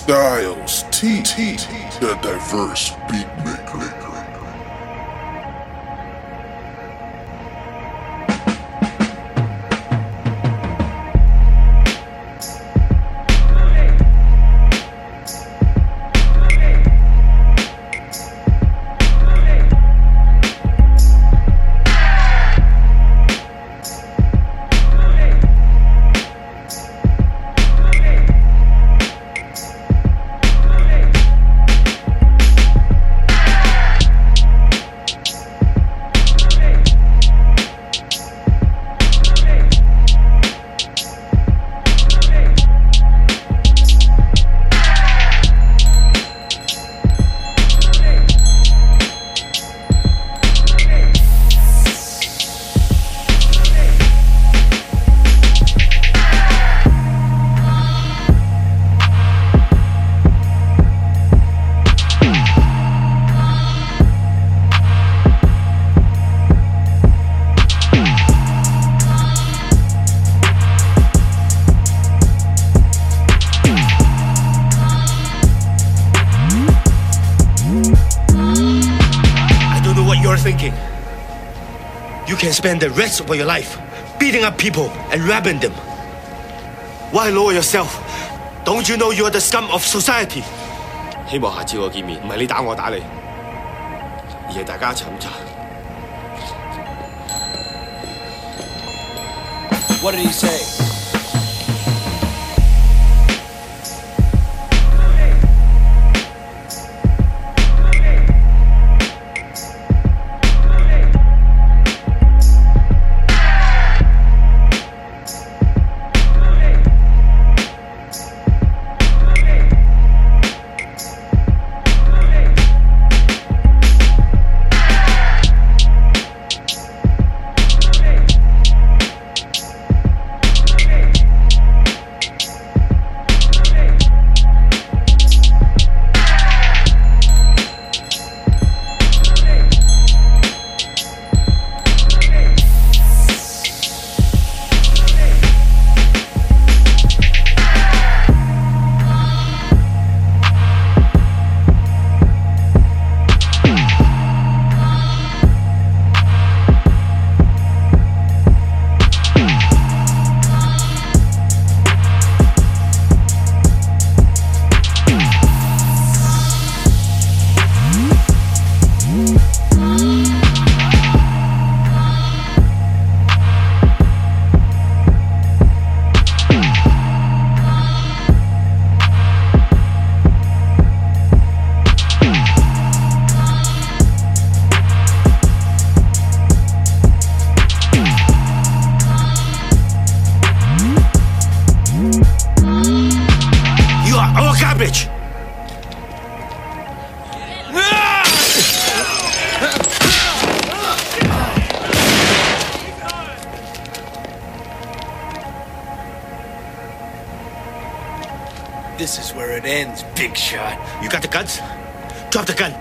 Stylez T, T, the diverse beat can spend the rest of your life beating up people and robbing them. Why lower yourself? Don't you know you're the scum of society? 希望下次我见面唔系你打我打你，而系大家一齐饮茶。 What did he say? This is where it ends, big shot. You got the guns? Drop the gun.